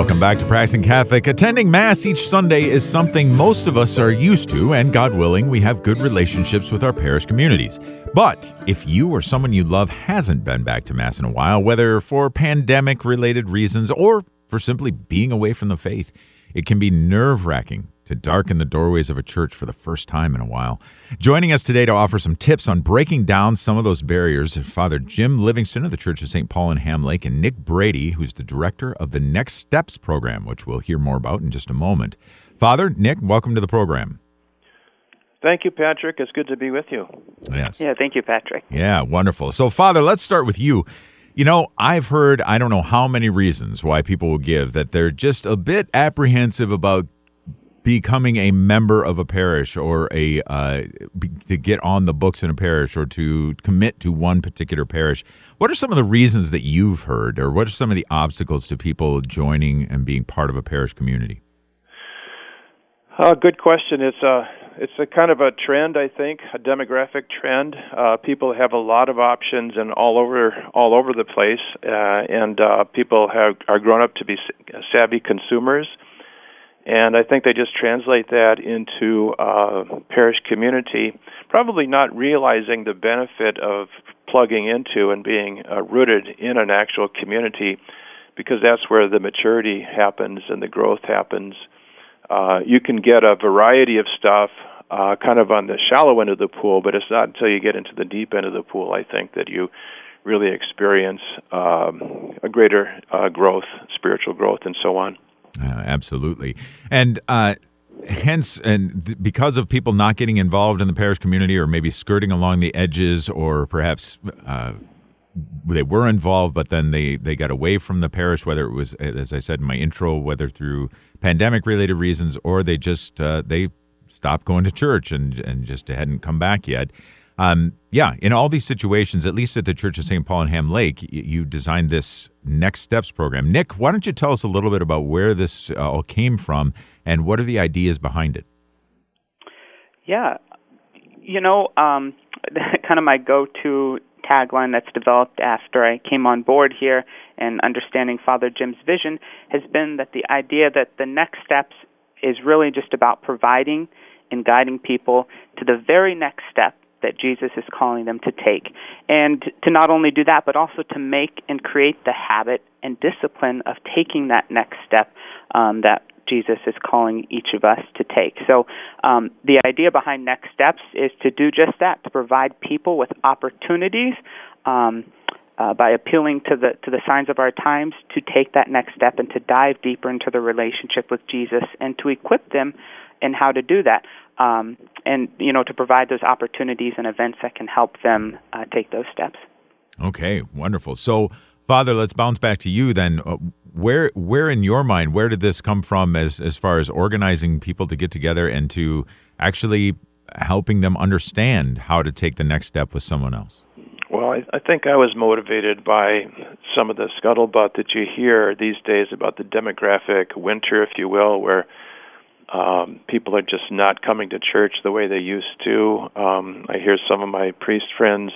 Welcome back to Practicing Catholic. Attending Mass each Sunday is something most of us are used to, and God willing, we have good relationships with our parish communities. But if you or someone you love hasn't been back to Mass in a while, whether for pandemic related reasons or for simply being away from the faith, it can be nerve wracking to darken the doorways of a church for the first time in a while. Joining us today to offer some tips on breaking down some of those barriers are Father Jim Livingston of the Church of St. Paul in Ham Lake and Nick Brady, who's the director of the Next Steps program, which we'll hear more about in just a moment. Father, Nick, welcome to the program. Thank you, Patrick. It's good to be with you. Yes. Yeah, thank you, Patrick. Yeah, wonderful. So, Father, let's start with you. You know, I've heard I don't know how many reasons why people will give that they're just a bit apprehensive about becoming a member of a parish or a uh, to get on the books in a parish or to commit to one particular parish. What are some of the reasons that you've heard, or what are some of the obstacles to people joining and being part of a parish community? Uh, good question. It's a it's a kind of a trend, I think, a demographic trend. Uh, people have a lot of options and all over all over the place, uh, and uh, people have are grown up to be savvy consumers and I think they just translate that into uh, parish community, probably not realizing the benefit of plugging into and being uh, rooted in an actual community, because that's where the maturity happens and the growth happens. Uh, you can get a variety of stuff uh, kind of on the shallow end of the pool, but it's not until you get into the deep end of the pool, I think, that you really experience um, a greater uh, growth, spiritual growth, and so on. Uh, absolutely. And uh, hence, and th- because of people not getting involved in the parish community or maybe skirting along the edges or perhaps uh, they were involved, but then they, they got away from the parish, whether it was, as I said in my intro, whether through pandemic related reasons or they just, uh, they stopped going to church and, and just hadn't come back yet. Um, yeah, in all these situations, at least at the Church of St. Paul and Ham Lake, you designed this Next Steps program. Nick, why don't you tell us a little bit about where this uh, all came from and what are the ideas behind it? Yeah, you know, um, kind of my go-to tagline that's developed after I came on board here and understanding Father Jim's vision has been that the idea that the next steps is really just about providing and guiding people to the very next step that Jesus is calling them to take. And to not only do that, but also to make and create the habit and discipline of taking that next step um, that Jesus is calling each of us to take. So, um, the idea behind Next Steps is to do just that, to provide people with opportunities um, uh, by appealing to the to the signs of our times to take that next step and to dive deeper into the relationship with Jesus and to equip them in how to do that um, and you know to provide those opportunities and events that can help them uh, take those steps. Okay, wonderful. So, Father, let's bounce back to you then. Uh, where, where in your mind, where did this come from as as far as organizing people to get together and to actually helping them understand how to take the next step with someone else? Well, I, I think I was motivated by some of the scuttlebutt that you hear these days about the demographic winter, if you will, where um, people are just not coming to church the way they used to. Um, I hear some of my priest friends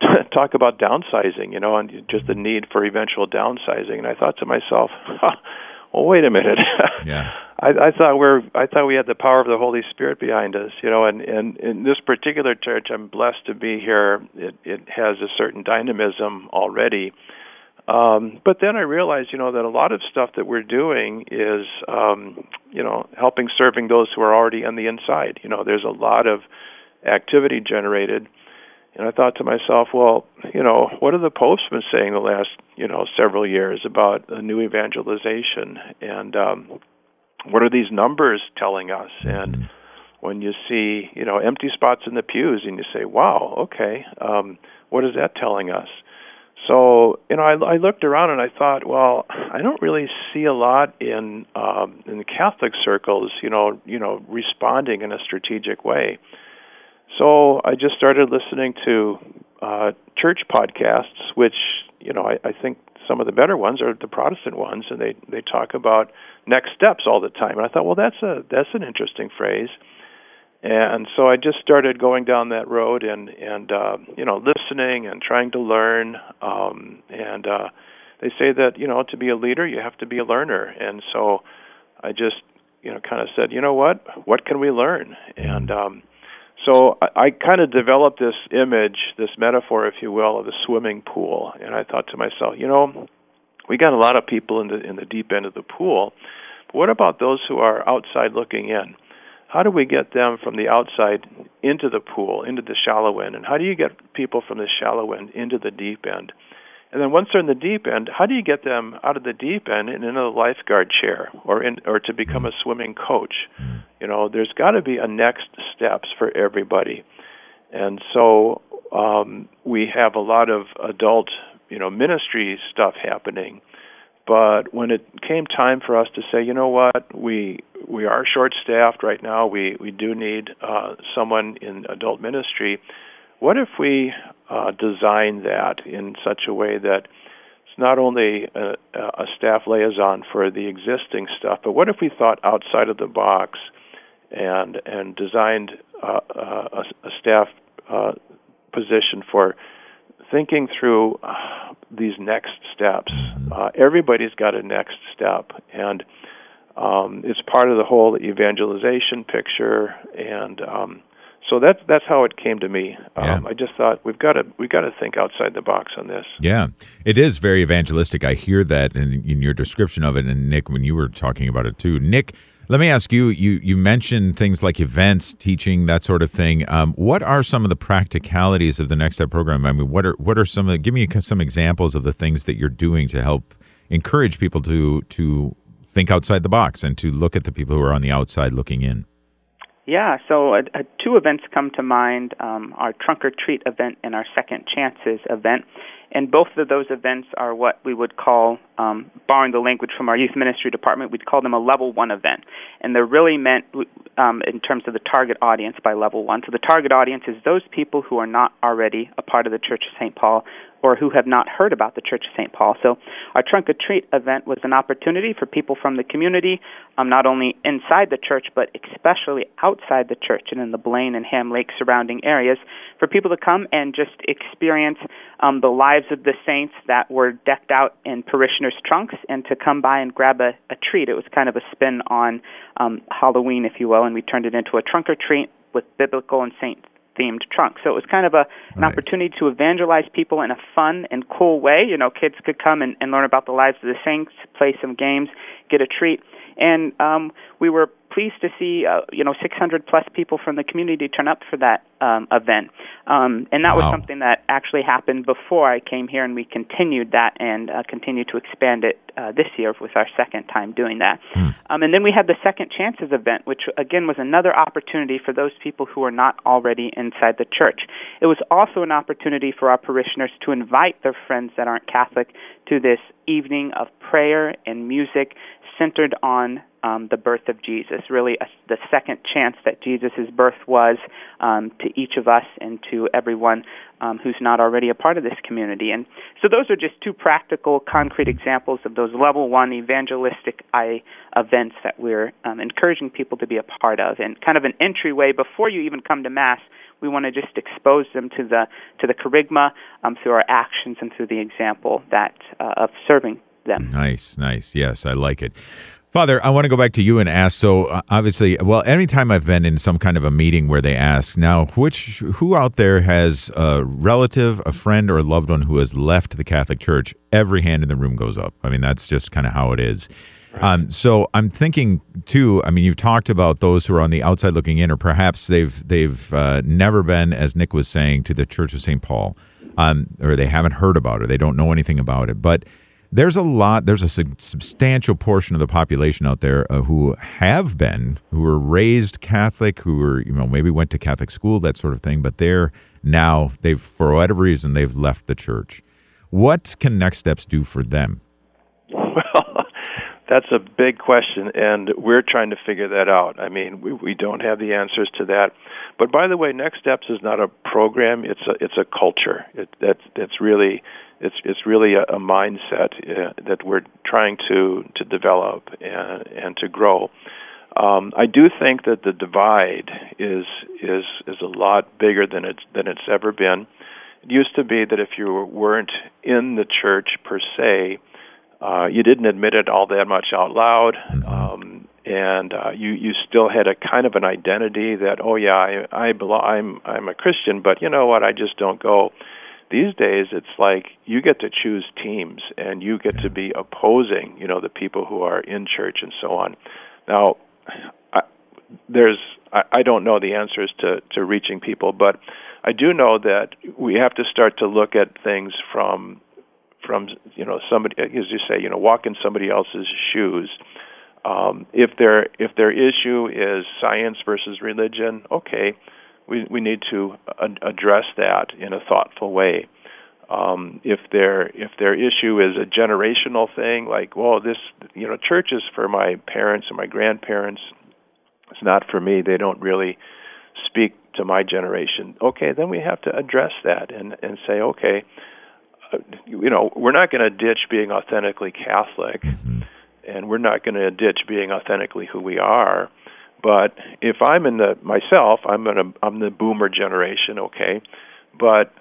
talk about downsizing, you know, and just the need for eventual downsizing. And I thought to myself, huh, well, wait a minute. yeah. I, I thought we're I thought we had the power of the Holy Spirit behind us, you know, and, and in this particular church, I'm blessed to be here. It it has a certain dynamism already. Um, but then I realized, you know, that a lot of stuff that we're doing is, um, you know, helping serving those who are already on the inside. You know, there's a lot of activity generated. And I thought to myself, well, you know, what have the popes been saying the last, you know, several years about a new evangelization? And um, what are these numbers telling us? And when you see, you know, empty spots in the pews and you say, wow, okay, um, what is that telling us? So you know, I, I looked around and I thought, well, I don't really see a lot in um, in Catholic circles, you know, you know, responding in a strategic way. So I just started listening to uh, church podcasts, which you know I, I think some of the better ones are the Protestant ones, and they they talk about next steps all the time. And I thought, well, that's a that's an interesting phrase. And so I just started going down that road and and uh, you know listening and trying to learn. Um, and uh, they say that you know to be a leader you have to be a learner, and so I just you know kind of said, you know what, what can we learn? And um, so I, I kind of developed this image, this metaphor, if you will, of a swimming pool, and I thought to myself, you know, we got a lot of people in the in the deep end of the pool. But what about those who are outside looking in? How do we get them from the outside into the pool, into the shallow end? And how do you get people from the shallow end into the deep end? And then once they're in the deep end, how do you get them out of the deep end and into the lifeguard chair or in or to become a swimming coach? You know, there's got to be a next steps for everybody. And so um, we have a lot of adult, you know, ministry stuff happening. But when it came time for us to say, you know what, we we are short staffed right now. We we do need uh, someone in adult ministry what if we uh, design that in such a way that it's not only a, a staff liaison for the existing stuff, but what if we thought outside of the box and and designed uh, uh a, a, staff uh, position for thinking through uh, these next steps. Uh, everybody's got a next step, and um, it's part of the whole evangelization picture. And um, so that's that's how it came to me. Um, yeah. I just thought we've got to we've got to think outside the box on this. Yeah, it is very evangelistic. I hear that in, in your description of it, and Nick, when you were talking about it too, Nick. Let me ask you. You you mentioned things like events, teaching, that sort of thing. Um, what are some of the practicalities of the Next Step program? I mean, what are what are some of? the, Give me some examples of the things that you're doing to help encourage people to to think outside the box and to look at the people who are on the outside looking in. Yeah, so uh, uh, two events come to mind um, our Trunk or Treat event and our Second Chances event. And both of those events are what we would call, um, borrowing the language from our youth ministry department, we'd call them a level one event. And they're really meant um, in terms of the target audience by level one. So the target audience is those people who are not already a part of the Church of St. Paul or who have not heard about the Church of St. Paul. So our Trunk or Treat event was an opportunity for people from the community, um, not only inside the church, but especially outside the church and in the Blaine and Ham Lake surrounding areas, for people to come and just experience um, the lives of the saints that were decked out in parishioners' trunks and to come by and grab a, a treat. It was kind of a spin on um, Halloween, if you will, and we turned it into a trunk or treat with biblical and saint themed trunk. So it was kind of a an nice. opportunity to evangelize people in a fun and cool way. You know, kids could come and, and learn about the lives of the saints, play some games, get a treat. And um, we were pleased to see uh, you know 600 plus people from the community turn up for that um, event, um, and that wow. was something that actually happened before I came here, and we continued that and uh, continued to expand it uh, this year with our second time doing that. Hmm. Um, and then we had the Second Chances event, which again was another opportunity for those people who are not already inside the church. It was also an opportunity for our parishioners to invite their friends that aren't Catholic to this evening of prayer and music centered on um, the birth of Jesus, really a, the second chance that Jesus' birth was um, to each of us and to everyone um, who's not already a part of this community. And so those are just two practical, concrete examples of those level one evangelistic I, events that we're um, encouraging people to be a part of, and kind of an entryway before you even come to Mass. We want to just expose them to the to the kerygma um, through our actions and through the example that uh, of serving them. Nice, nice. Yes, I like it. Father, I want to go back to you and ask. So, uh, obviously, well, anytime I've been in some kind of a meeting where they ask, now, which who out there has a relative, a friend, or a loved one who has left the Catholic Church? Every hand in the room goes up. I mean, that's just kind of how it is. Right. Um, so I'm thinking too. I mean, you've talked about those who are on the outside looking in, or perhaps they've they've uh, never been, as Nick was saying, to the Church of St. Paul, um, or they haven't heard about it, they don't know anything about it, but there's a lot there's a substantial portion of the population out there uh, who have been who were raised catholic who were you know maybe went to catholic school that sort of thing but they're now they've for whatever reason they've left the church. What can next steps do for them? Well that's a big question and we're trying to figure that out. I mean we, we don't have the answers to that. But by the way next steps is not a program it's a it's a culture. It, that's that's really it's it's really a, a mindset uh, that we're trying to to develop and and to grow. Um, I do think that the divide is is is a lot bigger than it's than it's ever been, It used to be that if you weren't in the church per se, uh, you didn't admit it all that much out loud, mm-hmm. um, and uh, you you still had a kind of an identity that oh yeah I I belong I'm I'm a Christian, but you know what I just don't go. These days, it's like you get to choose teams, and you get to be opposing, you know, the people who are in church and so on. Now, I, there's I, I don't know the answers to to reaching people, but I do know that we have to start to look at things from from you know somebody as you say you know walk in somebody else's shoes. Um, if their if their issue is science versus religion, okay, we we need to ad- address that in a thoughtful way. Um, if their if their issue is a generational thing, like well, this you know church is for my parents and my grandparents, it's not for me. They don't really speak to my generation. Okay, then we have to address that and and say, okay, uh, you know, we're not going to ditch being authentically Catholic, mm-hmm. and we're not going to ditch being authentically who we are but if I'm in the myself, I'm in a I'm the boomer generation, okay. But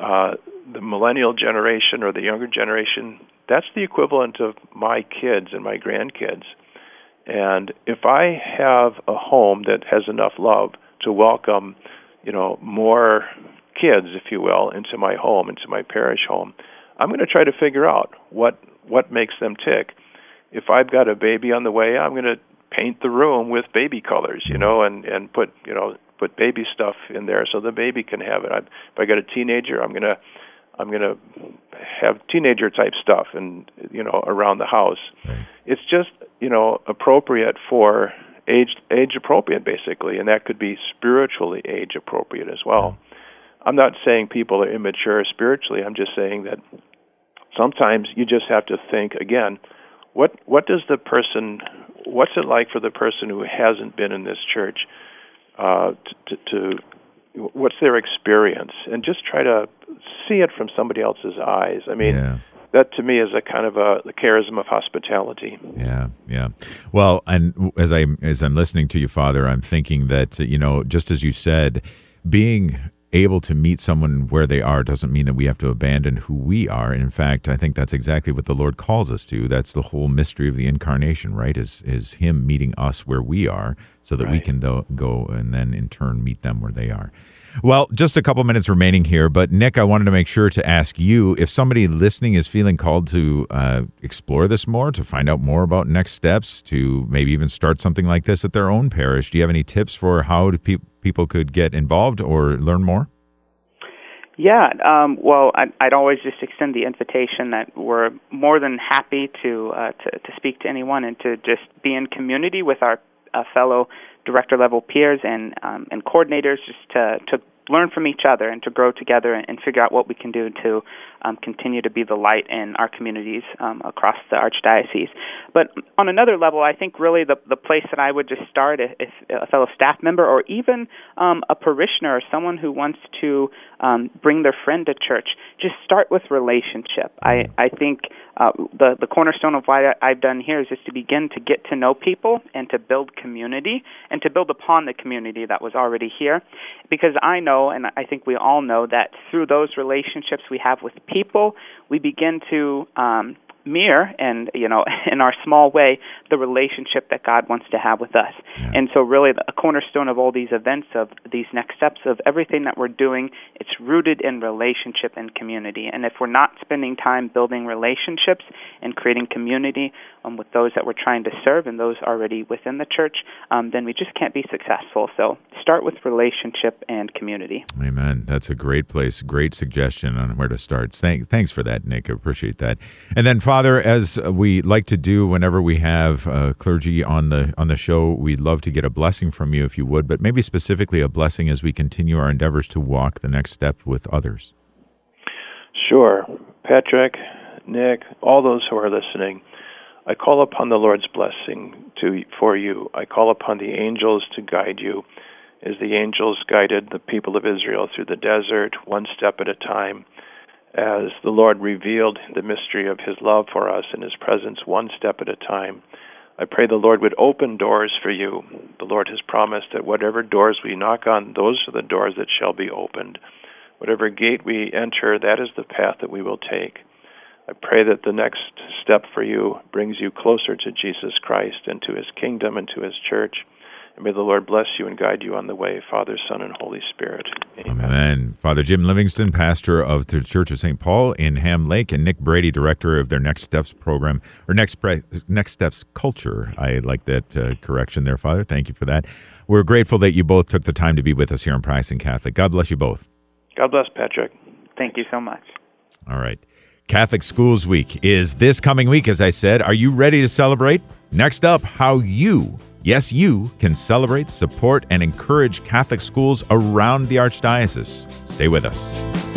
uh, the millennial generation or the younger generation, that's the equivalent of my kids and my grandkids. And if I have a home that has enough love to welcome, you know, more kids, if you will, into my home, into my parish home, I'm going to try to figure out what what makes them tick. If I've got a baby on the way, I'm going to paint the room with baby colors, you know, and and put you know put baby stuff in there so the baby can have it. I, if I got a teenager, I'm gonna I'm gonna have teenager type stuff and you know around the house. Right. It's just you know appropriate for age age appropriate basically, and that could be spiritually age appropriate as well. Mm-hmm. I'm not saying people are immature spiritually. I'm just saying that sometimes you just have to think again. What what does the person what's it like for the person who hasn't been in this church uh, to, to, what's their experience? And just try to see it from somebody else's eyes. I mean yeah. that to me is a kind of a the charism of hospitality. Yeah yeah. Well and as i as i'm listening to you father i'm thinking that you know just as you said being able to meet someone where they are doesn't mean that we have to abandon who we are. And in fact, I think that's exactly what the Lord calls us to. That's the whole mystery of the incarnation, right? Is is Him meeting us where we are, so that right. we can go and then in turn meet them where they are. Well, just a couple minutes remaining here, but Nick, I wanted to make sure to ask you if somebody listening is feeling called to uh, explore this more, to find out more about next steps, to maybe even start something like this at their own parish. Do you have any tips for how pe- people could get involved or learn more? Yeah, um, well, I'd, I'd always just extend the invitation that we're more than happy to uh, to, to speak to anyone and to just be in community with our uh, fellow director level peers and um, and coordinators, just to to learn from each other and to grow together and, and figure out what we can do to um, continue to be the light in our communities um, across the archdiocese. But on another level, I think really the the place that I would just start if a fellow staff member or even um, a parishioner or someone who wants to um, bring their friend to church, just start with relationship. I I think uh, the the cornerstone of what I've done here is just to begin to get to know people and to build community and to build upon the community that was already here, because I know and I think we all know that through those relationships we have with people, we begin to um, mirror and you know in our small way the relationship that God wants to have with us. Yeah. And so really a cornerstone of all these events of these next steps of everything that we're doing it's rooted in relationship and community. And if we're not spending time building relationships and creating community um, with those that we're trying to serve and those already within the church, um, then we just can't be successful. So start with relationship and community. Amen. That's a great place, great suggestion on where to start. Thank, thanks for that, Nick. I appreciate that. And then Father, as we like to do whenever we have uh, clergy on the on the show, we'd love to get a blessing from you if you would, but maybe specifically a blessing as we continue our endeavors to walk the next step with others. Sure. Patrick, Nick, all those who are listening, I call upon the Lord's blessing to for you. I call upon the angels to guide you as the angels guided the people of Israel through the desert, one step at a time as the Lord revealed the mystery of His love for us in His presence one step at a time. I pray the Lord would open doors for you. The Lord has promised that whatever doors we knock on, those are the doors that shall be opened. whatever gate we enter, that is the path that we will take. I pray that the next step for you brings you closer to Jesus Christ and to his kingdom and to his church. And may the Lord bless you and guide you on the way, Father, Son, and Holy Spirit. Amen. Amen. Father Jim Livingston, pastor of the Church of St. Paul in Ham Lake, and Nick Brady, director of their Next Steps program, or Next, Pre- Next Steps Culture. I like that uh, correction there, Father. Thank you for that. We're grateful that you both took the time to be with us here on Practicing Catholic. God bless you both. God bless, Patrick. Thank you so much. All right. Catholic Schools Week is this coming week, as I said. Are you ready to celebrate? Next up, how you Yes, you can celebrate, support, and encourage Catholic schools around the Archdiocese. Stay with us.